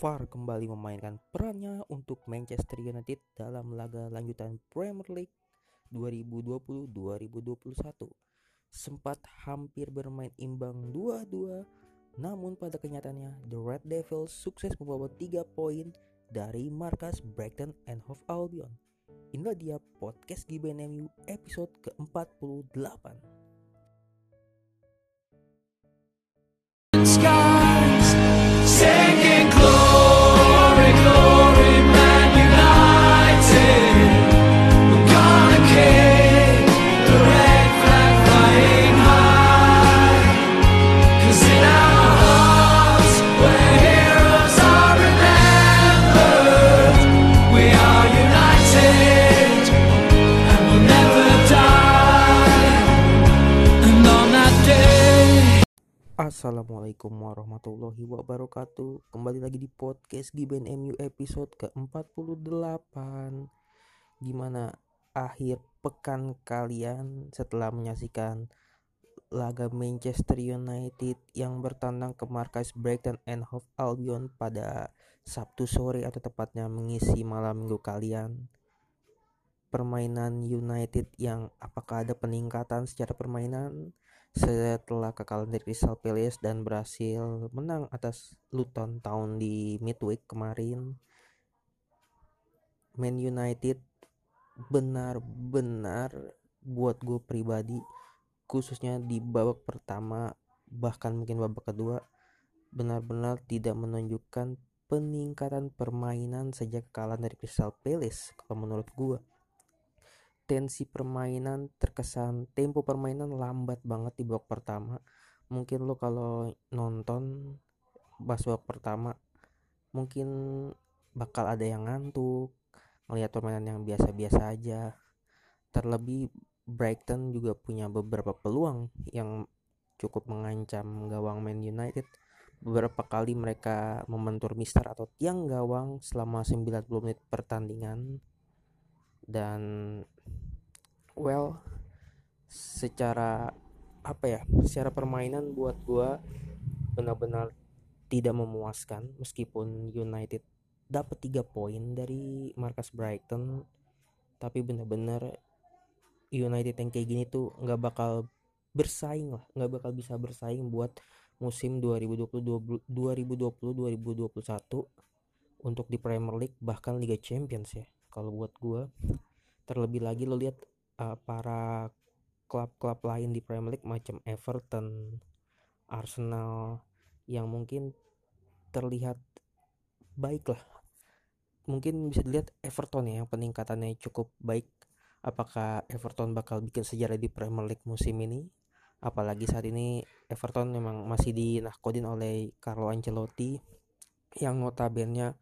VAR kembali memainkan perannya untuk Manchester United dalam laga lanjutan Premier League 2020-2021. Sempat hampir bermain imbang 2-2, namun pada kenyataannya The Red Devils sukses membawa 3 poin dari markas Brighton and Hove Albion. Inilah dia podcast GBNMU episode ke-48. Assalamualaikum warahmatullahi wabarakatuh. Kembali lagi di podcast Giben MU episode ke-48 Gimana akhir pekan kalian setelah menyaksikan laga Manchester United yang bertandang ke markas Brighton and Hove Albion pada Sabtu sore atau tepatnya mengisi malam minggu kalian? Permainan United yang apakah ada peningkatan secara permainan setelah kekalahan dari Crystal Palace dan berhasil menang atas Luton Town di midweek kemarin. Man United benar-benar buat gue pribadi khususnya di babak pertama bahkan mungkin babak kedua benar-benar tidak menunjukkan peningkatan permainan sejak kekalahan dari Crystal Palace kalau menurut gue tensi permainan terkesan tempo permainan lambat banget di babak pertama. Mungkin lo kalau nonton pas babak pertama mungkin bakal ada yang ngantuk melihat permainan yang biasa-biasa aja. Terlebih Brighton juga punya beberapa peluang yang cukup mengancam gawang Man United. Beberapa kali mereka membentur mister atau tiang gawang selama 90 menit pertandingan. Dan well secara apa ya secara permainan buat gua benar-benar tidak memuaskan meskipun United dapat tiga poin dari markas Brighton tapi benar-benar United yang kayak gini tuh nggak bakal bersaing lah nggak bakal bisa bersaing buat musim 2020 2020 2021 untuk di Premier League bahkan Liga Champions ya kalau buat gua. Terlebih lagi lo lihat uh, para klub-klub lain di Premier League macam Everton, Arsenal yang mungkin terlihat baik lah. Mungkin bisa dilihat Everton ya yang peningkatannya cukup baik. Apakah Everton bakal bikin sejarah di Premier League musim ini? Apalagi saat ini Everton memang masih dinahkodin oleh Carlo Ancelotti yang notabene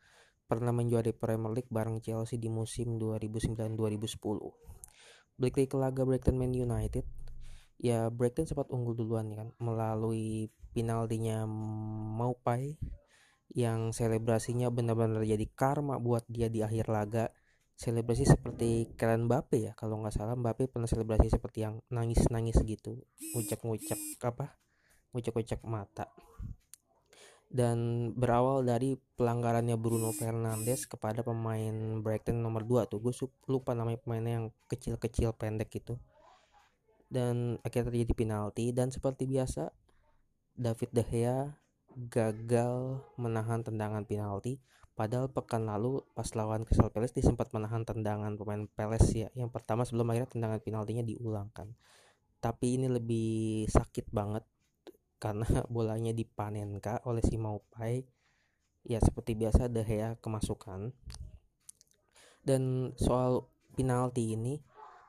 pernah menjuari Premier League bareng Chelsea di musim 2009-2010 balik lagi ke laga Brighton Man United. Ya Brighton sempat unggul duluan kan melalui penaltinya Maupai yang selebrasinya benar-benar jadi karma buat dia di akhir laga. Selebrasi seperti keren Mbappe ya kalau nggak salah Mbappe pernah selebrasi seperti yang nangis-nangis gitu ngucap-ngucap apa ngucap-ngucap mata dan berawal dari pelanggarannya Bruno Fernandes kepada pemain Brighton nomor 2 tuh. Gue lupa namanya pemainnya yang kecil-kecil pendek gitu dan akhirnya terjadi penalti. Dan seperti biasa David De Gea gagal menahan tendangan penalti. Padahal pekan lalu pas lawan Crystal Palace dia sempat menahan tendangan pemain Palace ya. Yang pertama sebelum akhirnya tendangan penaltinya diulangkan. Tapi ini lebih sakit banget karena bolanya dipanen kak oleh si Maupai ya seperti biasa De Gea kemasukan. Dan soal penalti ini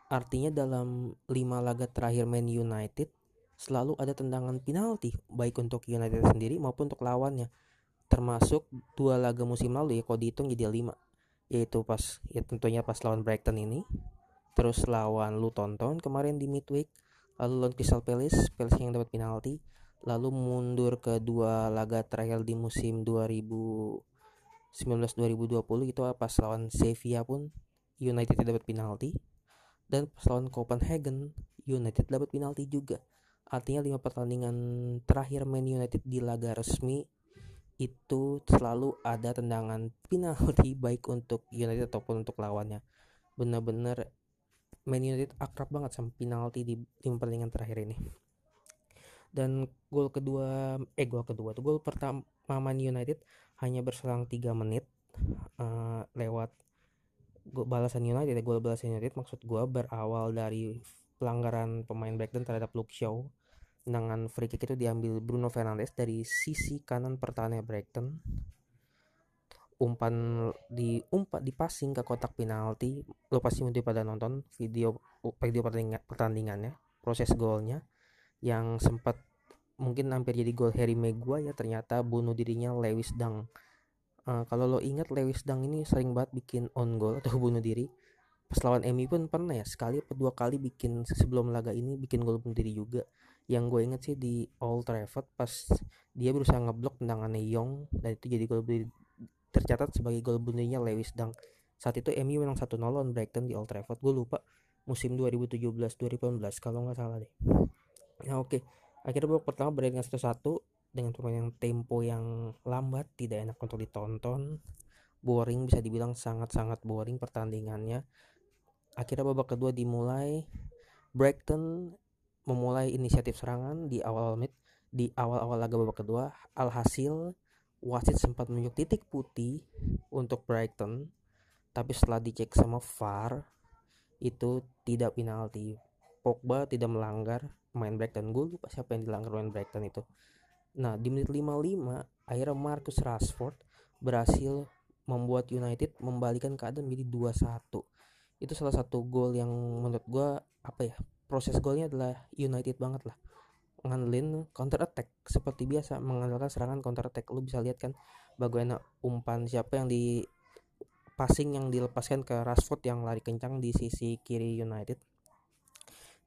artinya dalam lima laga terakhir Man United selalu ada tendangan penalti baik untuk United sendiri maupun untuk lawannya. Termasuk dua laga musim lalu ya kalau dihitung jadi lima. Yaitu pas ya tentunya pas lawan Brighton ini terus lawan Luton Town kemarin di midweek lalu lawan Crystal Palace Palace yang dapat penalti lalu mundur ke dua laga terakhir di musim 2019-2020 itu pas lawan Sevilla pun United dapat penalti. Dan pas lawan Copenhagen United dapat penalti juga. Artinya lima pertandingan terakhir Man United di laga resmi itu selalu ada tendangan penalti baik untuk United ataupun untuk lawannya. Benar-benar Man United akrab banget sama penalti di tim pertandingan terakhir ini dan gol kedua eh gol kedua tuh gol pertama Man United hanya berselang 3 menit uh, lewat gol balasan United ya gol balasan United. Maksud gua berawal dari pelanggaran pemain Brighton terhadap Luke Shaw tendangan free kick itu diambil Bruno Fernandes dari sisi kanan pertahanan Brighton. Umpan di umpat di passing ke kotak penalti lo pasti udah pada nonton video video pertandingan pertandingannya proses golnya yang sempat mungkin hampir jadi gol Harry Maguire ya ternyata bunuh dirinya Lewis Dang uh, kalau lo ingat Lewis Dang ini sering banget bikin on goal atau bunuh diri pas lawan MU pun pernah ya sekali atau dua kali bikin sebelum laga ini bikin gol bunuh diri juga yang gue inget sih di Old Trafford pas dia berusaha ngeblok tendangannya Young dan itu jadi gol bunuh tercatat sebagai gol bunuhnya Lewis Dang. Saat itu MU menang 1-0 lawan Brighton di Old Trafford. Gue lupa musim 2017-2018 kalau nggak salah deh. Nah oke, okay. akhirnya babak pertama berakhir dengan 1-1 dengan permainan tempo yang lambat, tidak enak untuk ditonton. Boring bisa dibilang sangat-sangat boring pertandingannya. Akhirnya babak kedua dimulai. Brighton memulai inisiatif serangan di awal menit di awal-awal laga babak kedua. Alhasil wasit sempat menunjuk titik putih untuk Brighton tapi setelah dicek sama VAR itu tidak penalti Pogba tidak melanggar main Brighton. Gue lupa siapa yang dilanggar main Brighton itu. Nah di menit 55 akhirnya Marcus Rashford berhasil membuat United membalikan keadaan menjadi 2-1 itu salah satu gol yang menurut gue apa ya proses golnya adalah United banget lah. Ngandelin counter attack seperti biasa mengandalkan serangan counter attack lu bisa lihat kan bagaimana umpan siapa yang di passing yang dilepaskan ke Rashford yang lari kencang di sisi kiri United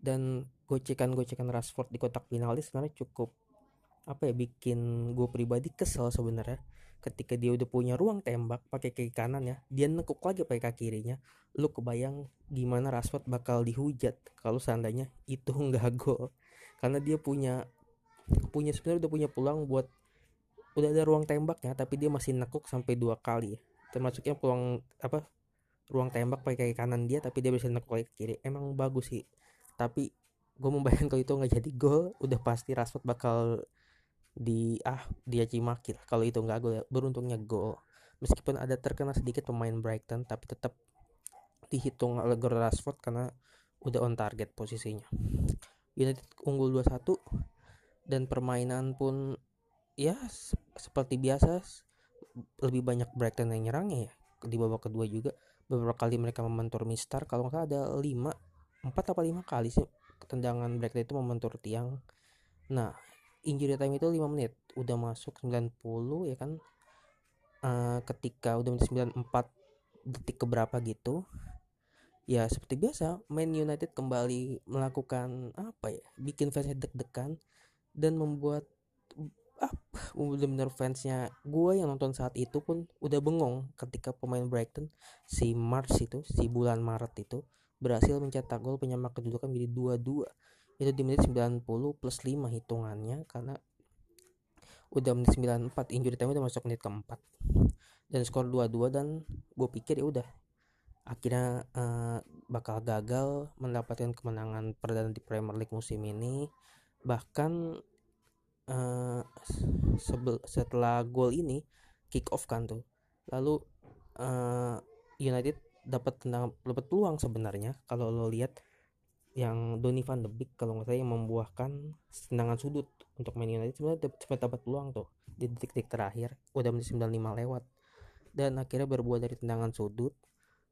dan gocekan-gocekan Rashford di kotak penalti sebenarnya cukup apa ya bikin gue pribadi kesel sebenarnya. Ketika dia udah punya ruang tembak pakai kaki kanan ya dia nekuk lagi pakai kaki kirinya lu kebayang gimana Rashford bakal dihujat kalau seandainya itu nggak gol. Karena dia punya punya sebenarnya udah punya peluang buat udah ada ruang tembaknya tapi dia masih nekuk sampai dua kali ya. Termasuknya peluang apa ruang tembak pakai kaki kanan dia tapi dia bisa nekuk pakai kiri. Emang bagus sih tapi gue membayangkan kalau itu nggak jadi gol udah pasti Rashford bakal di ah dia cimaki lah. Kalau itu nggak gol ya beruntungnya gol. Meskipun ada terkena sedikit pemain Brighton tapi tetap dihitung oleh Rashford karena udah on target posisinya. United unggul 2-1 dan permainan pun ya seperti biasa lebih banyak Brighton yang nyerangnya ya di babak kedua juga. Beberapa kali mereka mementur Mister kalau nggak ada 5 4 apa 5 kali sih tendangan Brighton itu mementur tiang. Nah injury time itu 5 menit. Udah masuk 90 ya kan? Uh, ketika udah menit 94 detik keberapa gitu ya seperti biasa Man United kembali melakukan apa ya bikin fansnya deg-degan dan membuat ah benar-benar fansnya gue yang nonton saat itu pun udah bengong ketika pemain Brighton si Mars itu si bulan Maret itu berhasil mencetak gol penyamak kedudukan menjadi 2-2 itu di menit 90 plus 5 hitungannya karena udah menit 94 injury time udah masuk menit keempat. Dan skor 2-2 dan gue pikir ya udah akhirnya uh, bakal gagal mendapatkan kemenangan perdana di Premier League musim ini. Bahkan uh, setelah gol ini kick off kan tuh. Lalu uh, United dapat tenang dapat peluang sebenarnya. Kalau lo lihat yang Donny van de Beek kalau nggak salah yang membuahkan tendangan sudut untuk Man United sebenarnya cepat dapat peluang tuh di detik-detik terakhir. Udah menit 95 lewat. Dan akhirnya berbuah dari tendangan sudut.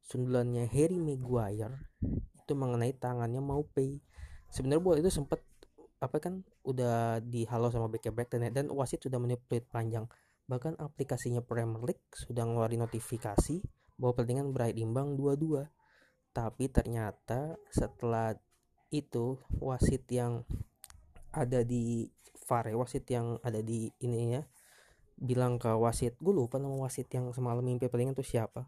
Sundulannya Harry Maguire itu mengenai tangannya mau pay sebenarnya bola itu sempat apa kan udah dihalau sama back back dan, wasit sudah meniplit panjang. Bahkan aplikasinya Premier League sudah ngeluarin notifikasi bahwa pertandingan berakhir imbang 2-2 tapi ternyata setelah itu wasit yang ada di VAR wasit yang ada di ini ya bilang ke wasit gue lupa nama wasit yang semalam mimpi pertandingan tuh siapa.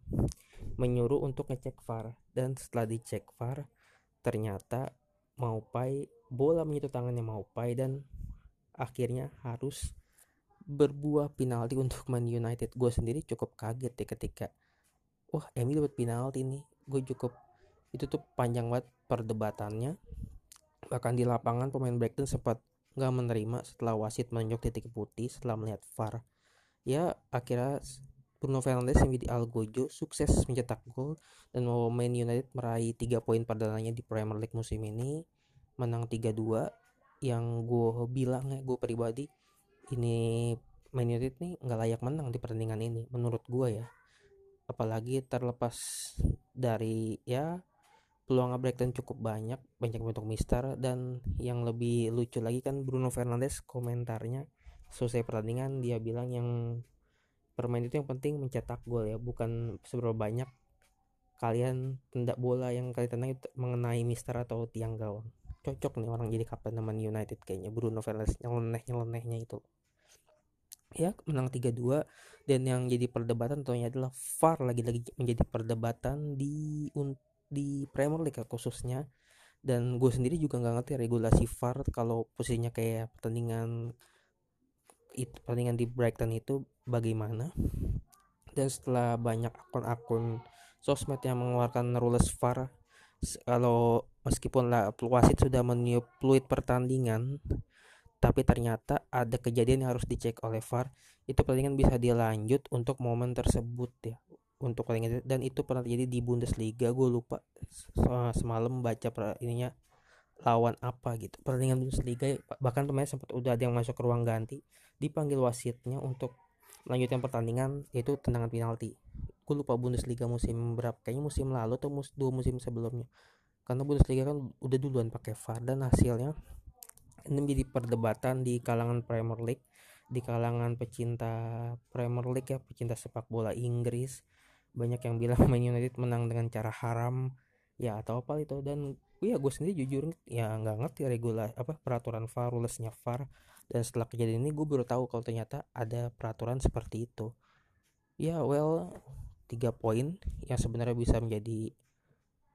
Menyuruh untuk ngecek VAR dan setelah dicek VAR ternyata Maupai bola menyentuh tangannya Maupai dan akhirnya harus berbuah penalti untuk Man United. Gue sendiri cukup kaget ya ketika wah MU dapat penalti nih. Gue cukup itu tuh panjang banget perdebatannya. Bahkan di lapangan pemain Brighton sempat nggak menerima setelah wasit menunjuk titik putih setelah melihat VAR. Ya akhirnya Bruno Fernandes yang menjadi Algojo sukses mencetak gol dan membawa Man United meraih 3 poin perdananya di Premier League musim ini. Menang 3-2 yang gue bilang ya gue pribadi ini Man United nih nggak layak menang di pertandingan ini menurut gue ya apalagi terlepas dari ya peluang Brighton cukup banyak banyak bentuk mister dan yang lebih lucu lagi kan Bruno Fernandes komentarnya selesai pertandingan dia bilang yang permain itu yang penting mencetak gol ya bukan seberapa banyak kalian tendak bola yang kalian tendang itu mengenai mister atau tiang gawang cocok nih orang jadi kapten teman United kayaknya Bruno Fernandes nyeleneh nyelenehnya itu ya menang 3-2 dan yang jadi perdebatan tentunya adalah VAR lagi-lagi menjadi perdebatan di di Premier League ya, khususnya. Dan gue sendiri juga nggak ngerti regulasi VAR kalau posisinya kayak pertandingan itu pertandingan di Brighton itu bagaimana. Dan setelah banyak akun-akun sosmed yang mengeluarkan rules VAR kalau meskipun lah wasit sudah meniup fluid pertandingan tapi ternyata ada kejadian yang harus dicek oleh VAR itu pertandingan bisa dilanjut untuk momen tersebut ya. Untuk pertandingan dan itu pernah terjadi di Bundesliga. Gue lupa semalam baca ininya lawan apa gitu. Pertandingan Bundesliga bahkan pemain sempat udah ada yang masuk ke ruang ganti. Dipanggil wasitnya untuk melanjutkan pertandingan yaitu tendangan penalti. Gue lupa Bundesliga musim berapa kayaknya musim lalu atau mus dua musim sebelumnya. Karena Bundesliga kan udah duluan pakai VAR dan hasilnya ini menjadi perdebatan di kalangan Premier League di kalangan pecinta Premier League ya pecinta sepak bola Inggris. Banyak yang bilang Man United menang dengan cara haram ya atau apa itu. Dan ya gue sendiri jujur ya nggak ngerti regulasi apa peraturan VAR rulesnya VAR dan setelah kejadian ini gue baru tahu kalau ternyata ada peraturan seperti itu. Ya well tiga poin yang sebenarnya bisa menjadi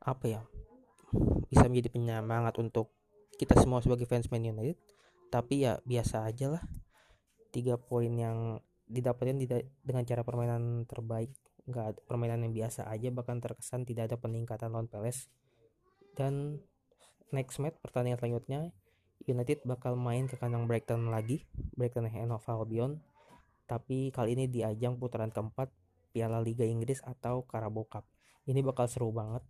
apa ya bisa menjadi penyemangat untuk kita semua sebagai fans Man United tapi ya biasa aja lah. Tiga poin yang didapatkan dengan cara permainan terbaik nggak permainan yang biasa aja bahkan terkesan tidak ada peningkatan lawan Peles dan next match pertandingan selanjutnya United bakal main ke kandang Brighton lagi Brighton of Albion. Tapi kali ini di ajang putaran keempat Piala Liga Inggris atau Carabao Cup. Ini bakal seru banget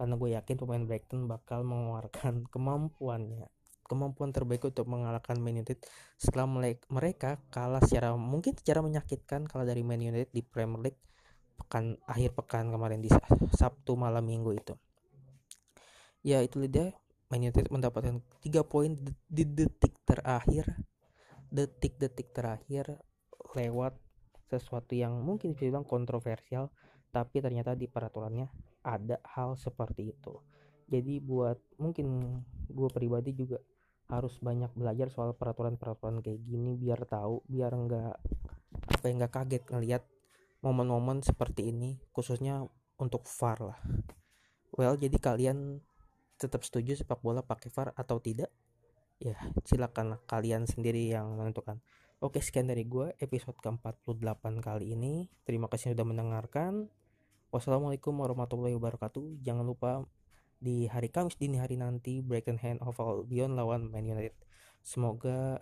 karena gue yakin pemain Brighton bakal mengeluarkan kemampuannya kemampuan terbaik untuk mengalahkan Man United setelah mereka kalah secara mungkin secara menyakitkan kalah dari Man United di Premier League pekan akhir pekan kemarin di Sabtu malam minggu itu. Ya itu dia Man United mendapatkan 3 poin di detik terakhir detik-detik terakhir lewat sesuatu yang mungkin bisa bilang kontroversial tapi ternyata di peraturannya ada hal seperti itu. Jadi buat mungkin gue pribadi juga harus banyak belajar soal peraturan-peraturan kayak gini biar tahu biar nggak apa yang kaget ngelihat momen-momen seperti ini khususnya untuk VAR lah. Well jadi kalian tetap setuju sepak bola pakai VAR atau tidak? Ya silakanlah kalian sendiri yang menentukan. Oke sekian dari gue episode ke-48 kali ini. Terima kasih sudah mendengarkan Wassalamualaikum warahmatullahi wabarakatuh. Jangan lupa di hari Kamis dini hari nanti Brighton Hand of Albion lawan Man United. Semoga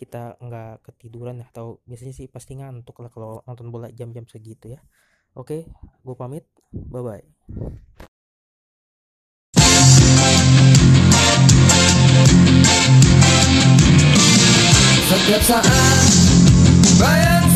kita nggak ketiduran ya atau biasanya sih pasti ngantuk lah kalau nonton bola jam-jam segitu ya. Oke, gue pamit. Bye bye. Setiap saat bayang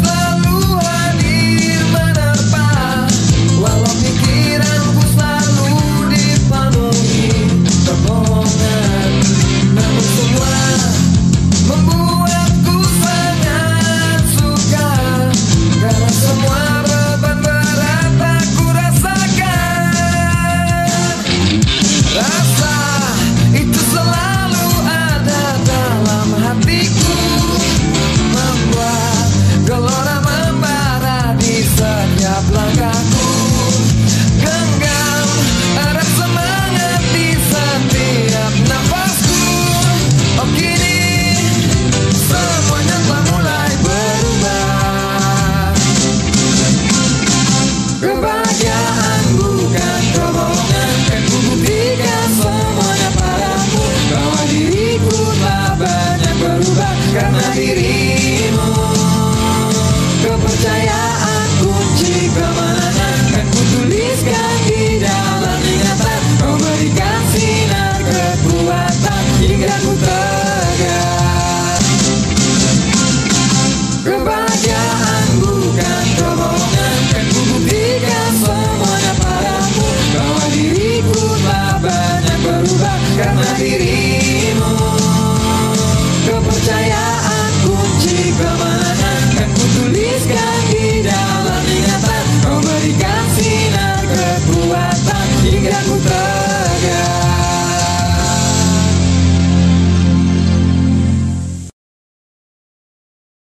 Goodbye.